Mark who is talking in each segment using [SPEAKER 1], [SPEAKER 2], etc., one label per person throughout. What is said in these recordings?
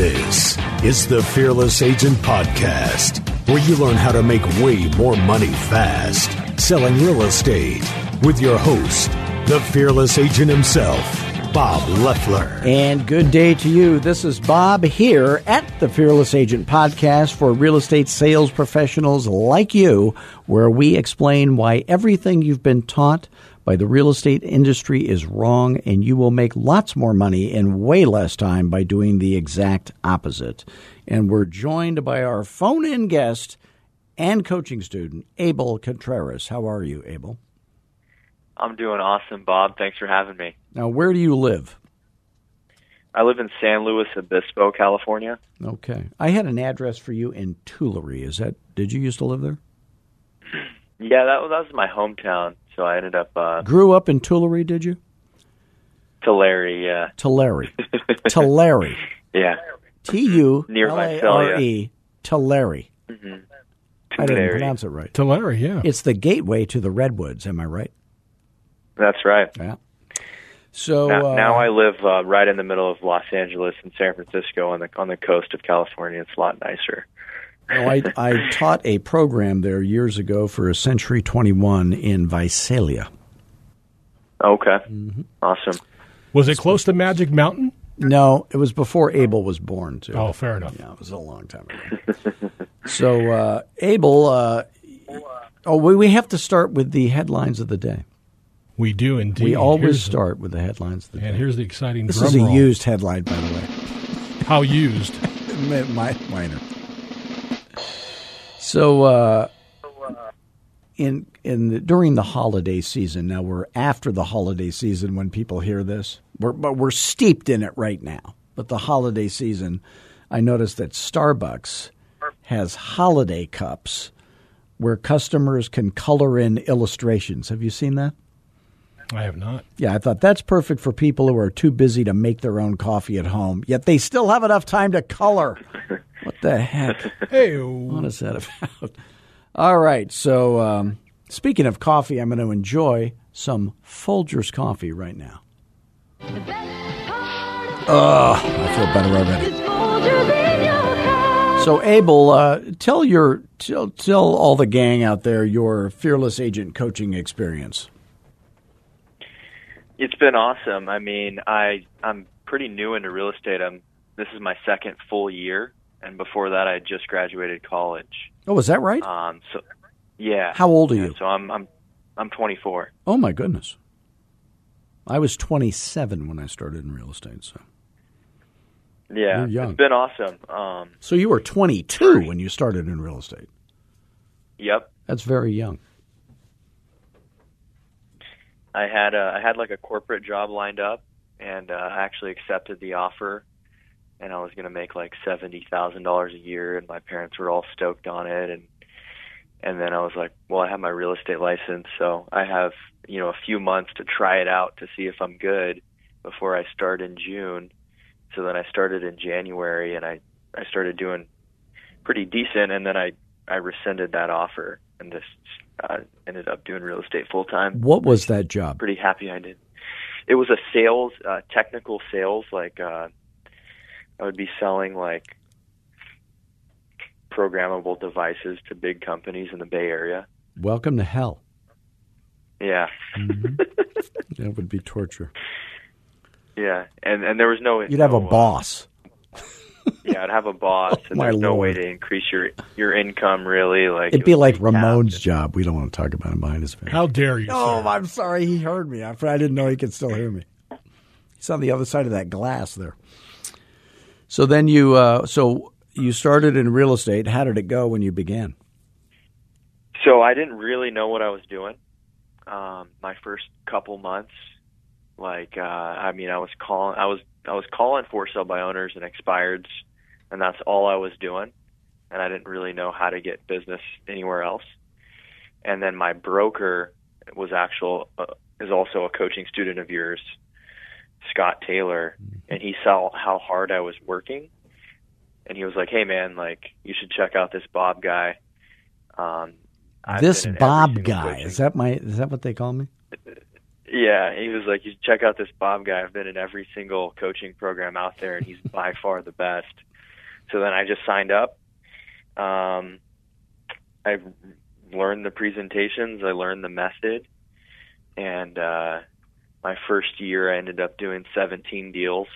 [SPEAKER 1] This is the Fearless Agent Podcast, where you learn how to make way more money fast selling real estate with your host, the Fearless Agent himself, Bob Leffler.
[SPEAKER 2] And good day to you. This is Bob here at the Fearless Agent Podcast for real estate sales professionals like you, where we explain why everything you've been taught by the real estate industry is wrong and you will make lots more money in way less time by doing the exact opposite. And we're joined by our phone in guest and coaching student, Abel Contreras. How are you, Abel?
[SPEAKER 3] I'm doing awesome, Bob. Thanks for having me.
[SPEAKER 2] Now, where do you live?
[SPEAKER 3] I live in San Luis Obispo, California.
[SPEAKER 2] Okay. I had an address for you in Tulare. Is that did you used to live there?
[SPEAKER 3] Yeah, that was, that was my hometown. So I ended up uh
[SPEAKER 2] Grew up in Tulare, did you?
[SPEAKER 3] Tulare, yeah.
[SPEAKER 2] Tulare. Tulare.
[SPEAKER 3] Yeah.
[SPEAKER 2] T U
[SPEAKER 3] Near
[SPEAKER 2] L A R E. Tulare. I didn't pronounce it right.
[SPEAKER 4] Tulare, yeah.
[SPEAKER 2] It's the gateway to the redwoods. Am I right?
[SPEAKER 3] That's right.
[SPEAKER 2] Yeah. So
[SPEAKER 3] Now,
[SPEAKER 2] uh,
[SPEAKER 3] now I live uh, right in the middle of Los Angeles and San Francisco on the on the coast of California. It's a lot nicer.
[SPEAKER 2] Oh, I, I taught a program there years ago for a Century 21 in Visalia.
[SPEAKER 3] Okay.
[SPEAKER 2] Mm-hmm.
[SPEAKER 3] Awesome.
[SPEAKER 4] Was it close to Magic Mountain?
[SPEAKER 2] No, it was before Abel was born, too.
[SPEAKER 4] Oh, fair enough.
[SPEAKER 2] Yeah, it was a long time ago. so, uh, Abel, uh, oh, we, we have to start with the headlines of the day.
[SPEAKER 4] We do indeed.
[SPEAKER 2] We always
[SPEAKER 4] Here's-
[SPEAKER 2] start with the headlines of the
[SPEAKER 4] And
[SPEAKER 2] day.
[SPEAKER 4] here's the exciting
[SPEAKER 2] This
[SPEAKER 4] drum
[SPEAKER 2] is a
[SPEAKER 4] roll.
[SPEAKER 2] used headline, by the way.
[SPEAKER 4] How used?
[SPEAKER 2] Mi- mi- minor. So, uh, in in the, during the holiday season, now we're after the holiday season when people hear this, we're, but we're steeped in it right now. But the holiday season, I noticed that Starbucks has holiday cups where customers can color in illustrations. Have you seen that?
[SPEAKER 4] I have not.
[SPEAKER 2] Yeah, I thought that's perfect for people who are too busy to make their own coffee at home, yet they still have enough time to color. What the heck?
[SPEAKER 4] Hey,
[SPEAKER 2] What is that about? All right. So, um, speaking of coffee, I'm going to enjoy some Folgers coffee right now. Oh, I feel better already. So, Abel, uh, tell your tell, tell all the gang out there your fearless agent coaching experience.
[SPEAKER 3] It's been awesome. I mean, I I'm pretty new into real estate. I'm this is my second full year, and before that, I had just graduated college.
[SPEAKER 2] Oh, is that right?
[SPEAKER 3] Um, so yeah.
[SPEAKER 2] How old are
[SPEAKER 3] Yeah,
[SPEAKER 2] you?
[SPEAKER 3] So I'm I'm I'm 24.
[SPEAKER 2] Oh my goodness. I was 27 when I started in real estate. So,
[SPEAKER 3] Yeah,
[SPEAKER 2] You're young.
[SPEAKER 3] it's been awesome. Um,
[SPEAKER 2] so you were 22 when you started in real estate.
[SPEAKER 3] yep.
[SPEAKER 2] That's very young.
[SPEAKER 3] I had a, I had like a corporate job lined up, and uh, I actually accepted the offer, and I was going to make like seventy thousand dollars a year, and my parents were all stoked on it, and and then I was like, well, I have my real estate license, so I have you know a few months to try it out to see if I'm good before I start in June. So then I started in January, and I I started doing pretty decent, and then I I rescinded that offer and just uh, ended up doing real estate full time
[SPEAKER 2] What was that job?
[SPEAKER 3] pretty happy I did. It was a sales, uh, technical sales. Like uh, I would be selling like programmable devices to big companies in the Bay Area.
[SPEAKER 2] Welcome to hell.
[SPEAKER 3] Yeah,
[SPEAKER 2] That would be torture.
[SPEAKER 3] yeah, and and there was no.
[SPEAKER 2] You'd have a
[SPEAKER 3] no, uh,
[SPEAKER 2] boss.
[SPEAKER 3] Yeah, I'd have a boss, and
[SPEAKER 2] my
[SPEAKER 3] there's no way to increase your your income really. Like
[SPEAKER 2] It'd
[SPEAKER 3] it
[SPEAKER 2] be like
[SPEAKER 3] pretty capped.
[SPEAKER 2] Ramon's job. We don't want to talk about him behind his back.
[SPEAKER 4] how dare you?
[SPEAKER 2] Oh,
[SPEAKER 4] sir.
[SPEAKER 2] I'm sorry. He heard me. I I didn't know he could still hear me. He's on the other side of that glass there. So then you, uh, so you started in real estate. How did it go when you began?
[SPEAKER 3] So I didn't really know what I was doing. Um, my first couple months, like uh, I mean, I was calling, I was I was calling for sale by owners and expireds, and that's all I was doing. And I didn't really know how to get business anywhere else. And then my broker was actual uh, is also a coaching student of yours, Scott Taylor, and he saw how hard I was working, and he was like, "Hey man, like you should check out this Bob guy." Um,
[SPEAKER 2] this
[SPEAKER 3] been in every
[SPEAKER 2] Bob guy
[SPEAKER 3] coaching-
[SPEAKER 2] is that my is that what they call me?
[SPEAKER 3] Yeah, he was like, "You should check out this Bob guy. I've been in every single coaching program out there, and he's by far the best." so then I just signed up. Um, I learned the presentations. I learned the method, and uh, my first year I ended up doing 17 deals.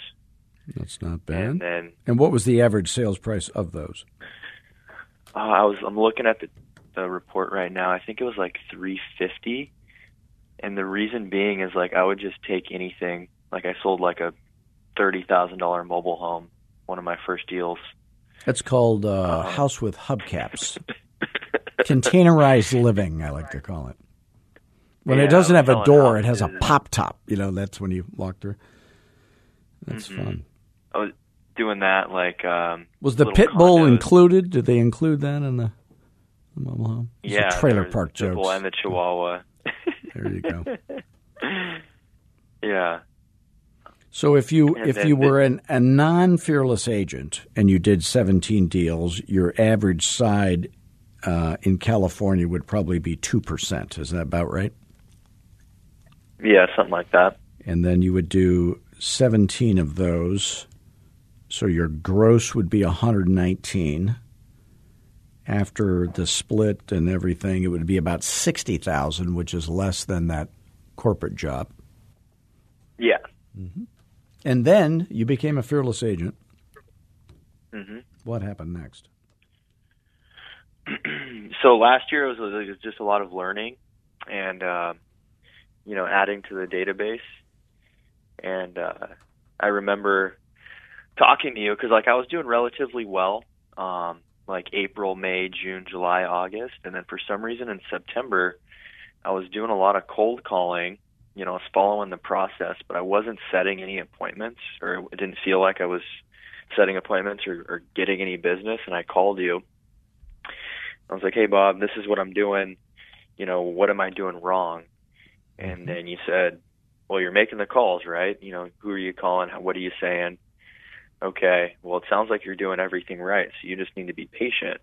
[SPEAKER 2] That's not
[SPEAKER 3] And
[SPEAKER 2] bad.
[SPEAKER 3] then
[SPEAKER 2] And what was the average sales price of those?
[SPEAKER 3] uh, I was I'm looking at the the report right now. I think it was like 350. And the reason being is like I would just take anything. Like I sold like a thirty thousand dollar mobile home, one of my first deals.
[SPEAKER 2] That's called uh, house with hubcaps. Containerized living, I like to call it. When
[SPEAKER 3] Yeah,
[SPEAKER 2] it doesn't have a door, it has a pop top. You know, that's when you walk through. That's
[SPEAKER 3] Mm-hmm.
[SPEAKER 2] fun.
[SPEAKER 3] I was doing that like um
[SPEAKER 2] Was the pit bull
[SPEAKER 3] condos.
[SPEAKER 2] included? Did they include that in the, mobile home? It's
[SPEAKER 3] Yeah,
[SPEAKER 2] a trailer park
[SPEAKER 3] the
[SPEAKER 2] jokes.
[SPEAKER 3] and the Chihuahua.
[SPEAKER 2] There you go.
[SPEAKER 3] yeah.
[SPEAKER 2] So if you
[SPEAKER 3] And
[SPEAKER 2] if
[SPEAKER 3] then
[SPEAKER 2] you were an, a non fearless agent and you did 17 deals, your average side uh, in California would probably be two percent. Is that about right?
[SPEAKER 3] Yeah, something like that.
[SPEAKER 2] And then you would do 17 of those, so your gross would be 119. After the split and everything, it would be about 60,000, which is less than that corporate job.
[SPEAKER 3] Yeah.
[SPEAKER 2] And then you became a fearless agent.
[SPEAKER 3] hmm
[SPEAKER 2] What happened next?
[SPEAKER 3] So last year it was, it was just a lot of learning and uh, you know adding to the database. And uh, I remember talking to you because like I was doing relatively well, um, like April, May, June, July, August, and then for some reason in September I was doing a lot of cold calling. You know, I was following the process, but I wasn't setting any appointments, or it didn't feel like I was setting appointments or, or getting any business. And I called you. I was like, "Hey, Bob, this is what I'm doing. You know, what am I doing wrong?" And then you said, "Well, you're making the calls, right? You know, who are you calling? What are you saying?" Okay, well, it sounds like you're doing everything right, so you just need to be patient.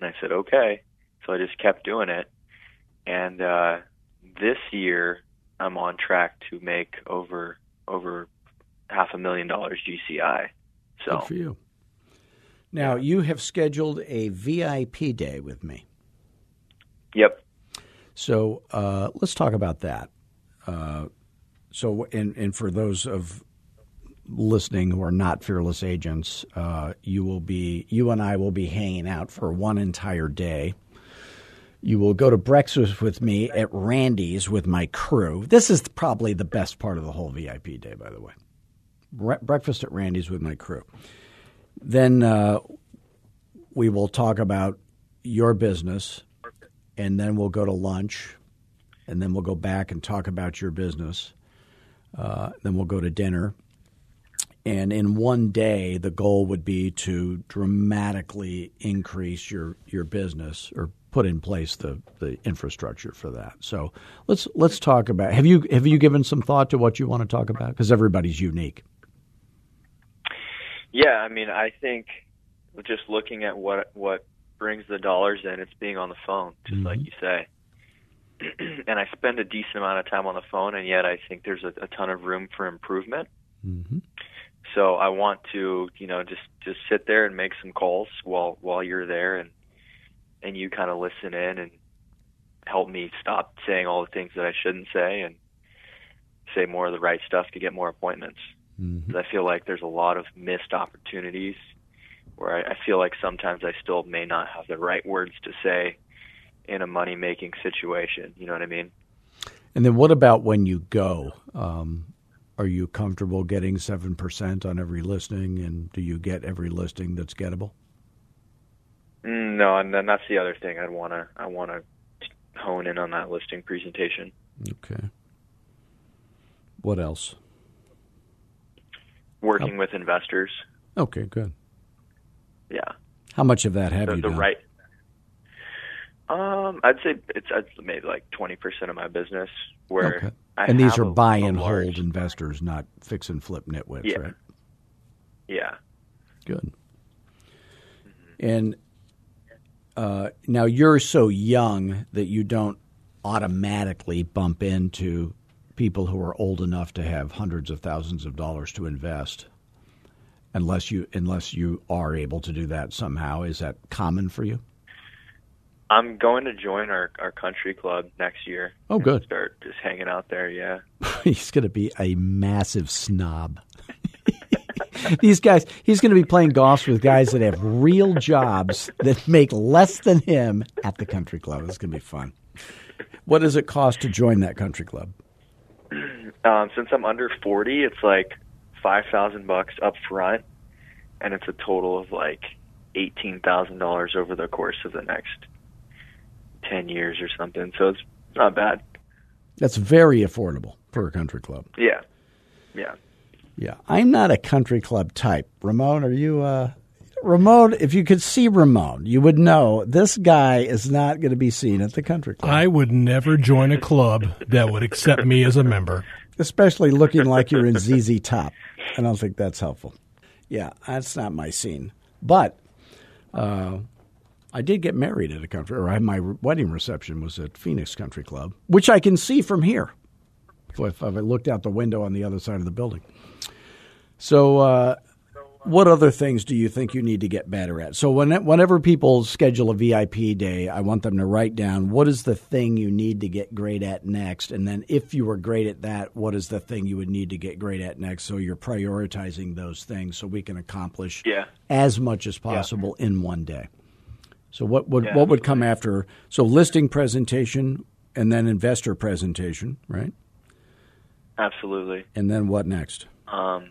[SPEAKER 3] And I said, "Okay." So I just kept doing it. And uh this year I'm on track to make over over half a million dollars GCI. So
[SPEAKER 2] Good for you. Now, you have scheduled a VIP day with me.
[SPEAKER 3] Yep.
[SPEAKER 2] So uh, let's talk about that. Uh, so, and, and for those of listening who are not fearless agents, uh, you will be, you and I will be hanging out for one entire day. You will go to breakfast with me at Randy's with my crew. This is probably the best part of the whole VIP day, by the way. Bre- breakfast at Randy's with my crew. Then uh, we will talk about your business, and then we'll go to lunch, and then we'll go back and talk about your business. Uh, then we'll go to dinner. And in one day, the goal would be to dramatically increase your, your business or put in place the, the infrastructure for that. So let's let's talk about. Have you have you given some thought to what you want to talk about? Because everybody's unique.
[SPEAKER 3] Yeah, I mean, I think just looking at what what brings the dollars in, it's being on the phone, just like you say. and I spend a decent amount of time on the phone, and yet I think there's a, a ton of room for improvement.
[SPEAKER 2] Mm-hmm.
[SPEAKER 3] So I want to, you know, just just sit there and make some calls while while you're there, and and you kind of listen in and help me stop saying all the things that I shouldn't say and say more of the right stuff to get more appointments.
[SPEAKER 2] Mm-hmm.
[SPEAKER 3] I feel like there's a lot of missed opportunities where I, I feel like sometimes I still may not have the right words to say in a money making situation. You know what I mean?
[SPEAKER 2] And then what about when you go? Um, are you comfortable getting seven percent on every listing, and do you get every listing that's gettable?
[SPEAKER 3] Mm, No, and then that's the other thing I'd want to I want to hone in on that listing presentation.
[SPEAKER 2] Okay. What else?
[SPEAKER 3] Working with investors.
[SPEAKER 2] Okay, good.
[SPEAKER 3] Yeah.
[SPEAKER 2] How much of that have
[SPEAKER 3] the,
[SPEAKER 2] you
[SPEAKER 3] the
[SPEAKER 2] done?
[SPEAKER 3] right. Um, I'd say it's, it's maybe like twenty percent of my business. Where
[SPEAKER 2] Okay.
[SPEAKER 3] I
[SPEAKER 2] and these are
[SPEAKER 3] a-
[SPEAKER 2] buy and
[SPEAKER 3] large-
[SPEAKER 2] hold investors, not fix and flip nitwits,
[SPEAKER 3] Yeah.
[SPEAKER 2] right?
[SPEAKER 3] Yeah.
[SPEAKER 2] Good. And uh, now you're so young that you don't automatically bump into people who are old enough to have hundreds of thousands of dollars to invest. Unless you unless you are able to do that somehow. Is that common for you?
[SPEAKER 3] I'm going to join our our country club next year.
[SPEAKER 2] Oh, good.
[SPEAKER 3] Start just hanging out there. Yeah.
[SPEAKER 2] he's going to be a massive snob. These guys, he's going to be playing golf with guys that have real jobs that make less than him at the country club. It's going to be fun. What does it cost to join that country club?
[SPEAKER 3] Um, since I'm under 40, it's like five thousand bucks up front, and it's a total of like eighteen thousand dollars over the course of the next ten years or something. So it's not bad.
[SPEAKER 2] That's very affordable for a country club.
[SPEAKER 3] Yeah, yeah.
[SPEAKER 2] Yeah, I'm not a country club type. Ramon, are you? Uh, Ramon, if you could see Ramon, you would know this guy is not going to be seen at the country club.
[SPEAKER 4] I would never join a club that would accept me as a member.
[SPEAKER 2] Especially looking like you're in ZZ Top. I don't think that's helpful. Yeah, that's not my scene. But uh, I did get married at a country, or I, my wedding reception was at Phoenix Country Club, which I can see from here. If I looked out the window on the other side of the building. So, uh, what other things do you think you need to get better at? So, when, whenever people schedule a VIP day, I want them to write down what is the thing you need to get great at next, and then if you were great at that, what is the thing you would need to get great at next? So you're prioritizing those things so we can accomplish
[SPEAKER 3] Yeah.
[SPEAKER 2] as much as possible in one day. So, what would
[SPEAKER 3] Yeah,
[SPEAKER 2] what would come after? So, listing presentation and then investor presentation, right?
[SPEAKER 3] Absolutely.
[SPEAKER 2] And then what next?
[SPEAKER 3] Um,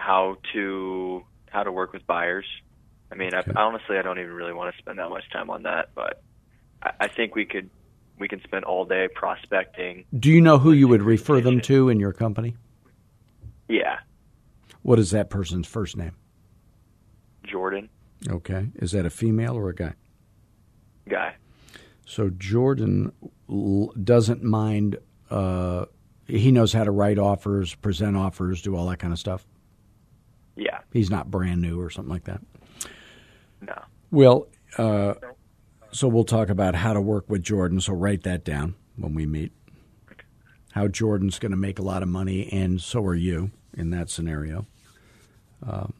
[SPEAKER 3] how to how to work with buyers. I mean,
[SPEAKER 2] Okay.
[SPEAKER 3] I, honestly, I don't even really want to spend that much time on that, but I, I think we could we can spend all day prospecting.
[SPEAKER 2] Do you know who you would refer them to in your company?
[SPEAKER 3] Yeah,
[SPEAKER 2] What is that person's first name?
[SPEAKER 3] Jordan
[SPEAKER 2] Okay. Is that a female or a guy?
[SPEAKER 3] guy.
[SPEAKER 2] So Jordan l- doesn't mind. Uh, he knows how to write offers, present offers, do all that kind of stuff.
[SPEAKER 3] Yeah,
[SPEAKER 2] He's not brand new or something like that.
[SPEAKER 3] no,
[SPEAKER 2] Well, uh, so we'll talk about how to work with Jordan. So write that down when we meet. How Jordan's going to make a lot of money, and so are you in that scenario. Um,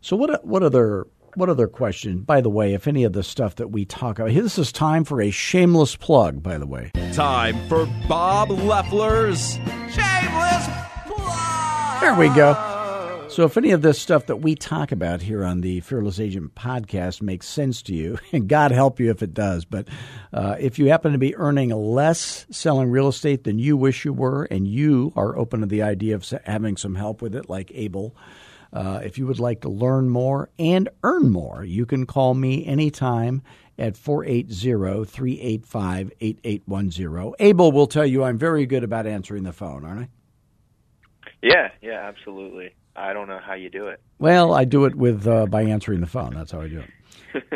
[SPEAKER 2] so what? What other? What other question? By the way, if any of the stuff that we talk about, this is time for a shameless plug. By the way,
[SPEAKER 5] Time for Bob Leffler's Shameless Plug.
[SPEAKER 2] There we go. So, if any of this stuff that we talk about here on the Fearless Agent podcast makes sense to you, and God help you if it does, but uh, if you happen to be earning less selling real estate than you wish you were, and you are open to the idea of having some help with it, like Abel, uh, if you would like to learn more and earn more, you can call me anytime at 480 385 8810. Abel will tell you I'm very good about answering the phone, aren't I?
[SPEAKER 3] yeah, yeah, absolutely. I don't know how you do it.
[SPEAKER 2] Well, I do it with uh, by answering the phone. That's how I do it.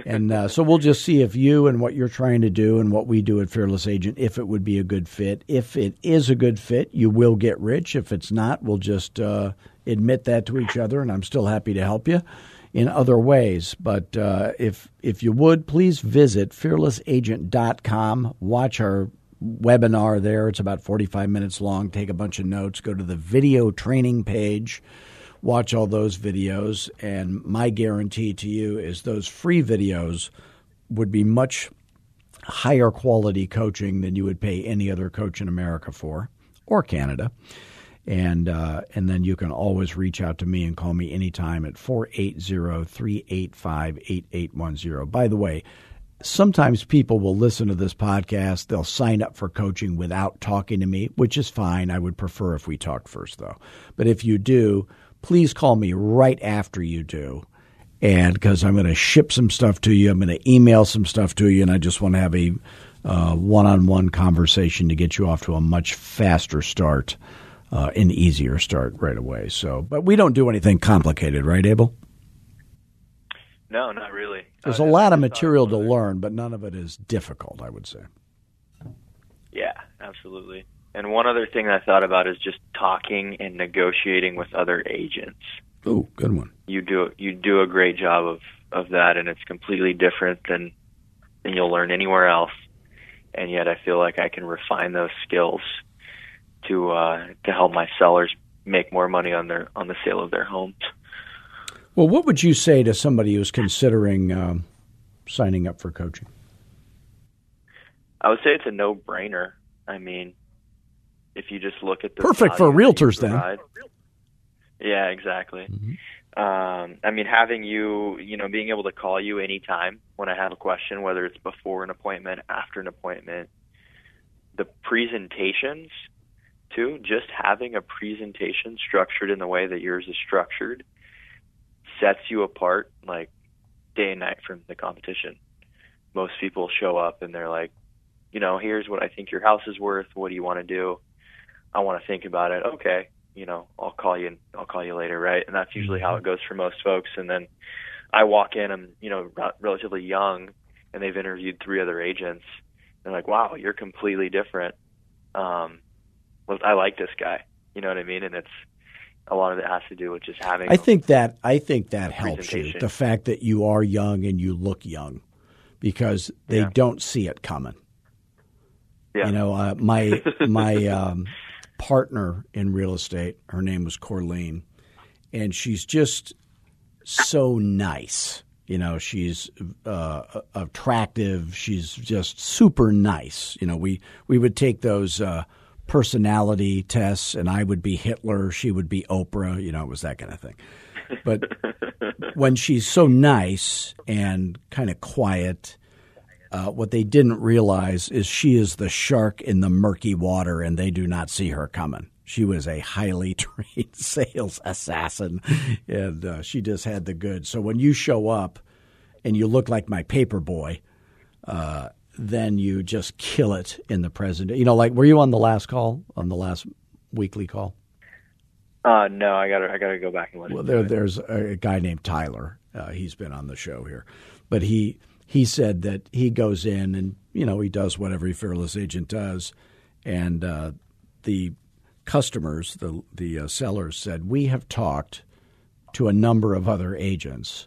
[SPEAKER 2] and uh, so we'll just see if you and what you're trying to do and what we do at Fearless Agent, if it would be a good fit. If it is a good fit, you will get rich. If it's not, we'll just uh, admit that to each other, and I'm still happy to help you in other ways. But uh, if if you would, please visit fearlessagent.com. Watch our webinar there. It's about 45 minutes long. Take a bunch of notes. Go to the video training page watch all those videos. And my guarantee to you is those free videos would be much higher quality coaching than you would pay any other coach in America for or Canada. And uh, and then you can always reach out to me and call me anytime at 480-385-8810. By the way, sometimes people will listen to this podcast, they'll sign up for coaching without talking to me, which is fine. I would prefer if we talked first though. But if you do, please call me right after you do. And because I'm going to ship some stuff to you, I'm going to email some stuff to you, and I just want to have a uh, one-on-one conversation to get you off to a much faster start, uh, an easier start right away. So, but we don't do anything complicated, right, Abel?
[SPEAKER 3] No, not really.
[SPEAKER 2] There's
[SPEAKER 3] Uh,
[SPEAKER 2] a lot of material to learn, but none of it is difficult. I would say.
[SPEAKER 3] Yeah, absolutely. And one other thing I thought about is just talking and negotiating with other agents.
[SPEAKER 2] Oh, good one.
[SPEAKER 3] You do you do a great job of of that, and it's completely different than than you'll learn anywhere else. And yet, I feel like I can refine those skills to uh, to help my sellers make more money on their on the sale of their homes.
[SPEAKER 2] Well, what would you say to somebody who's considering um, signing up for coaching?
[SPEAKER 3] I would say it's a no brainer. I mean, if you just look at the
[SPEAKER 2] perfect for
[SPEAKER 3] value that you
[SPEAKER 2] realtors, then.
[SPEAKER 3] Yeah, exactly.
[SPEAKER 2] Mm-hmm.
[SPEAKER 3] Um, I mean, having you, you know, being able to call you anytime when I have a question, whether it's before an appointment, after an appointment, the presentations too, just having a presentation structured in the way that yours is structured sets you apart like day and night from the competition. Most people show up and they're like, you know, here's what I think your house is worth. What do you want to do? I want to think about it. Okay, you know, I'll call you. I'll call you later, right? And that's usually how it goes for most folks. And then I walk in. I'm, you know, relatively young, and they've interviewed three other agents. They're like, "Wow, you're completely different." Um, well, I like this guy. You know what I mean? And it's a lot of it has to do with just having.
[SPEAKER 2] I think that I think that helps you. The fact that you are young and you look young, because they
[SPEAKER 3] Yeah.
[SPEAKER 2] don't see it coming.
[SPEAKER 3] yeah.
[SPEAKER 2] You know, uh, my my um, partner in real estate, her name was Corleen, and she's just so nice. You know, she's uh, attractive. She's just super nice. You know, we we would take those uh, personality tests, and I would be Hitler, she would be Oprah. You know, it was that kind of thing. But when she's so nice and kind of quiet, uh, what they didn't realize is she is the shark in the murky water, and they do not see her coming. She was a highly trained sales assassin, and uh, she just had the goods. So when you show up and you look like my paper boy, uh, then you just kill it in the present. You know, like were you on the last call on the last weekly call?
[SPEAKER 3] Uh, no, I gotta I gotta go back and listen.
[SPEAKER 2] Well, there, there's a guy named Tyler. Uh, he's been on the show here, but he he said that he goes in and you know he does what every fearless agent does, and uh, the customers, the the uh, sellers said we have talked to a number of other agents,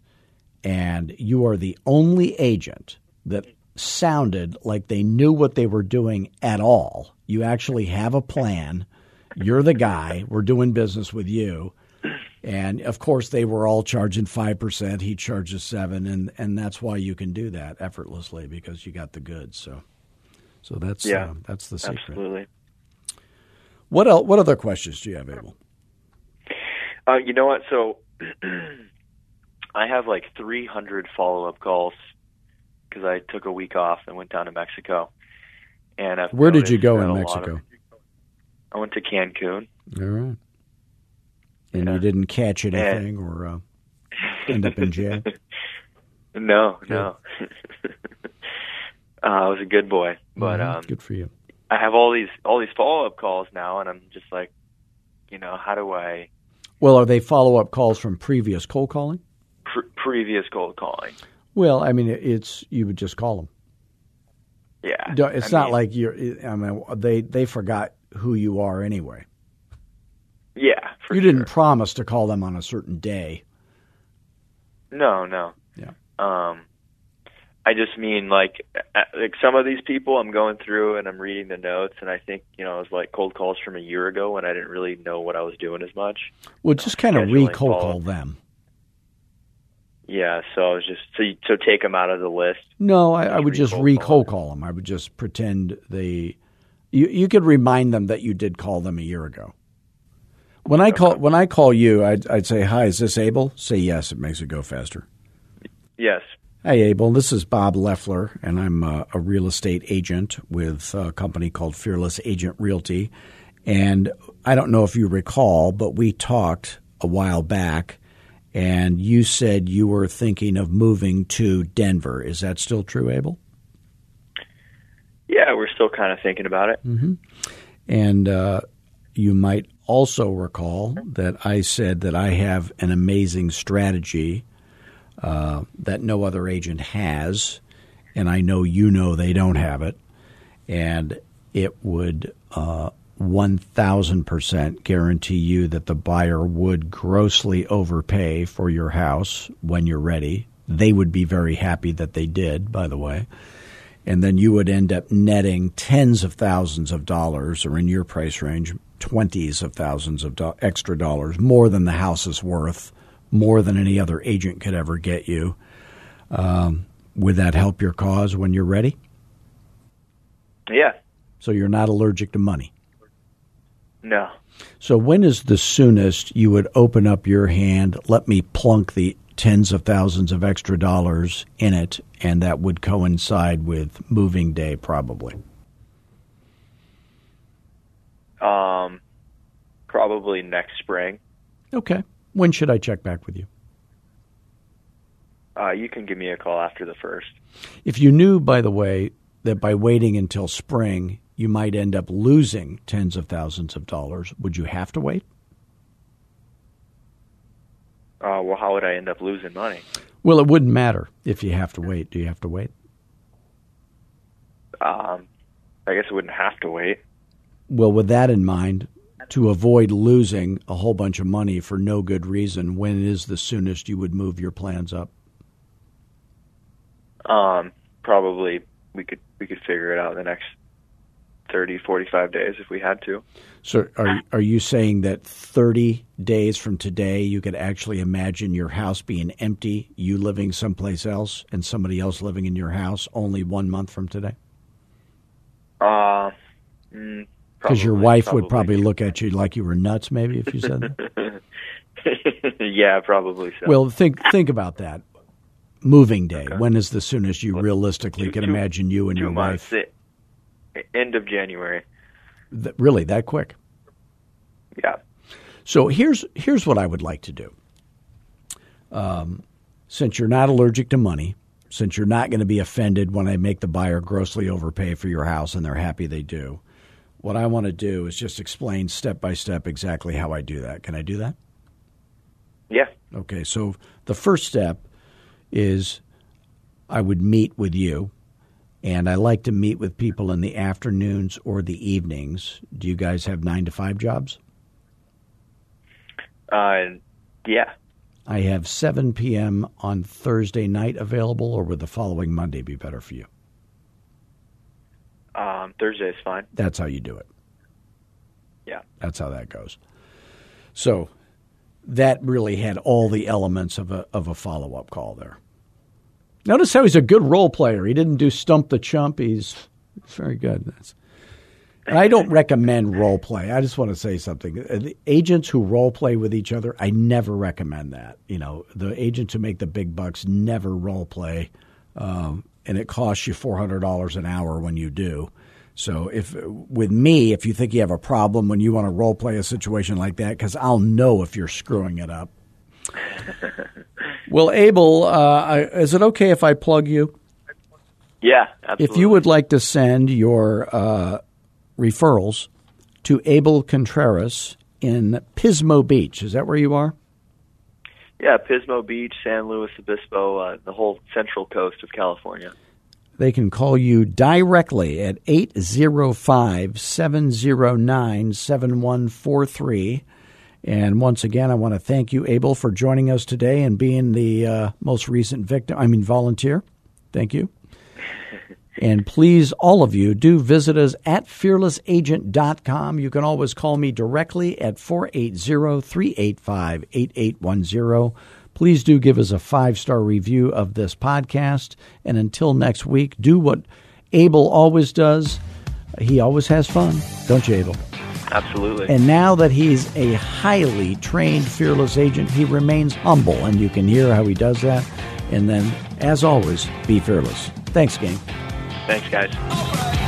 [SPEAKER 2] and you are the only agent that sounded like they knew what they were doing at all. You actually have a plan. You're the guy. We're doing business with you. And of course, they were all charging five percent. He charges seven, and and that's why you can do that effortlessly because you got the goods. So, so that's
[SPEAKER 3] Yeah,
[SPEAKER 2] uh, that's the secret.
[SPEAKER 3] Absolutely.
[SPEAKER 2] What else? What other questions do you have, Abel?
[SPEAKER 3] Uh, you know what? So I have like 300 follow up calls because I took a week off and went down to Mexico. And I've
[SPEAKER 2] Where did you go in Mexico?
[SPEAKER 3] of- I went to Cancun.
[SPEAKER 2] All right. And
[SPEAKER 3] Yeah.
[SPEAKER 2] you didn't catch anything or uh, end up in jail?
[SPEAKER 3] No, no. uh, I was a good boy, but
[SPEAKER 2] Mhm.
[SPEAKER 3] um,
[SPEAKER 2] Good for you.
[SPEAKER 3] I have all these all these follow up calls now, and I'm just like, you know, how do I
[SPEAKER 2] Well, are they follow up calls from previous cold calling?
[SPEAKER 3] pr- previous cold calling?
[SPEAKER 2] Well, I mean, it's you would just call them.
[SPEAKER 3] Yeah,
[SPEAKER 2] It's
[SPEAKER 3] I
[SPEAKER 2] not
[SPEAKER 3] mean,
[SPEAKER 2] like you're. I mean, they they forgot who you are anyway. You didn't promise to call them on a certain day.
[SPEAKER 3] No, no.
[SPEAKER 2] Yeah.
[SPEAKER 3] Um, I just mean like like some of these people I'm going through and I'm reading the notes and I think you know it was like cold calls from a year ago when I didn't really know what I was doing as much.
[SPEAKER 2] Well, just kind of re cold call them.
[SPEAKER 3] Yeah, so I was just so you, so take them out of the list.
[SPEAKER 2] No, I, I would just
[SPEAKER 3] call
[SPEAKER 2] cold call them. I would just pretend they. You you could remind them that you did call them a year ago. When I call when I call you, I'd, I'd say, "Hi, is this Abel?" Say yes. It makes it go faster.
[SPEAKER 3] Yes.
[SPEAKER 2] Hey, Abel. This is Bob Leffler, and I'm a, a real estate agent with a company called Fearless Agent Realty. And I don't know if you recall, but we talked a while back, and you said you were thinking of moving to Denver. Is that still true, Abel?
[SPEAKER 3] Yeah, we're still kind of thinking about it.
[SPEAKER 2] And uh, you might also recall that I said that I have an amazing strategy uh, that no other agent has, and I know you know they don't have it, and it would uh, 1,000% guarantee you that the buyer would grossly overpay for your house when you're ready. They would be very happy that they did, by the way and then you would end up netting tens of thousands of dollars, or in your price range, twenties of thousands of do- extra dollars, more than the house is worth, more than any other agent could ever get you. Um, would that help your cause when you're ready?
[SPEAKER 3] Yeah.
[SPEAKER 2] So you're not allergic to money.
[SPEAKER 3] No.
[SPEAKER 2] So when is the soonest you would open up your hand, let me plunk the tens of thousands of extra dollars in it, and that would coincide with moving day probably?
[SPEAKER 3] Um, probably next spring.
[SPEAKER 2] Okay. When should I check back with you?
[SPEAKER 3] Uh, you can give me a call after the first.
[SPEAKER 2] If you knew, by the way, that by waiting until spring you might end up losing tens of thousands of dollars, would you have to wait?
[SPEAKER 3] Uh, well, how would I end up losing money?
[SPEAKER 2] Well, it wouldn't matter if you have to wait. Do you have to wait?
[SPEAKER 3] Um, I guess I wouldn't have to wait.
[SPEAKER 2] Well, with that in mind, to avoid losing a whole bunch of money for no good reason, when is the soonest you would move your plans up?
[SPEAKER 3] Um, probably we could we could figure it out in the next 30, 45 days if we had to.
[SPEAKER 2] So, are are you saying that thirty days from today you could actually imagine your house being empty, you living someplace else, and somebody else living in your house only one month from today?
[SPEAKER 3] Uh, mm,
[SPEAKER 2] Because your
[SPEAKER 3] probably-
[SPEAKER 2] wife would probably look at you like you were nuts, maybe if you said that.
[SPEAKER 3] yeah, probably so.
[SPEAKER 2] well, think think about that. Moving day. When is the soonest you realistically
[SPEAKER 3] two-
[SPEAKER 2] can
[SPEAKER 3] two-
[SPEAKER 2] imagine you and your
[SPEAKER 3] months.
[SPEAKER 2] wife?
[SPEAKER 3] It- end of January.
[SPEAKER 2] Th- really that quick?
[SPEAKER 3] Yeah.
[SPEAKER 2] So here's here's what I would like to do. Um, since you're not allergic to money, since you're not going to be offended when I make the buyer grossly overpay for your house, and they're happy they do, what I want to do is just explain step by step exactly how I do that. Can I do that?
[SPEAKER 3] Yeah.
[SPEAKER 2] Okay. So the first step is I would meet with you. And I like to meet with people in the afternoons or the evenings. Do you guys have nine to five jobs?
[SPEAKER 3] Uh, yeah.
[SPEAKER 2] I have 7 p.m. on Thursday night available, or would the following Monday be better for you?
[SPEAKER 3] Um, Thursday is fine.
[SPEAKER 2] That's how you do it.
[SPEAKER 3] Yeah.
[SPEAKER 2] That's how that goes. So that really had all the elements of a of a follow up call there. Notice how he's a good role player. He didn't do stump the chump. He's, very good. That's, I don't recommend role play. I just want to say something. Uh, The agents who role play with each other, I never recommend that. You know, the agents who make the big bucks never role play, um, and it costs you four hundred dollars an hour when you do. So if with me, if you think you have a problem when you want to role play a situation like that, because I'll know if you're screwing it up. well, Abel, uh, I, is it okay if I plug you?
[SPEAKER 3] Yeah. Absolutely.
[SPEAKER 2] If you would like to send your uh, referrals to Abel Contreras in Pismo Beach, is that where you are?
[SPEAKER 3] Yeah, Pismo Beach, San Luis Obispo, uh, the whole central coast of California.
[SPEAKER 2] They can call you directly at 805 709 7143. And once again, I want to thank you, Abel, for joining us today and being the uh, most recent victim, I mean, volunteer. Thank you. And please, all of you, do visit us at fearlessagent.com. You can always call me directly at 480 385 8810. Please do give us a five star review of this podcast. And until next week, do what Abel always does. He always has fun, don't you, Abel?
[SPEAKER 3] Absolutely.
[SPEAKER 2] And now that he's a highly trained fearless agent, he remains humble, and you can hear how he does that. And then, as always, be fearless. Thanks, gang.
[SPEAKER 3] Thanks, guys.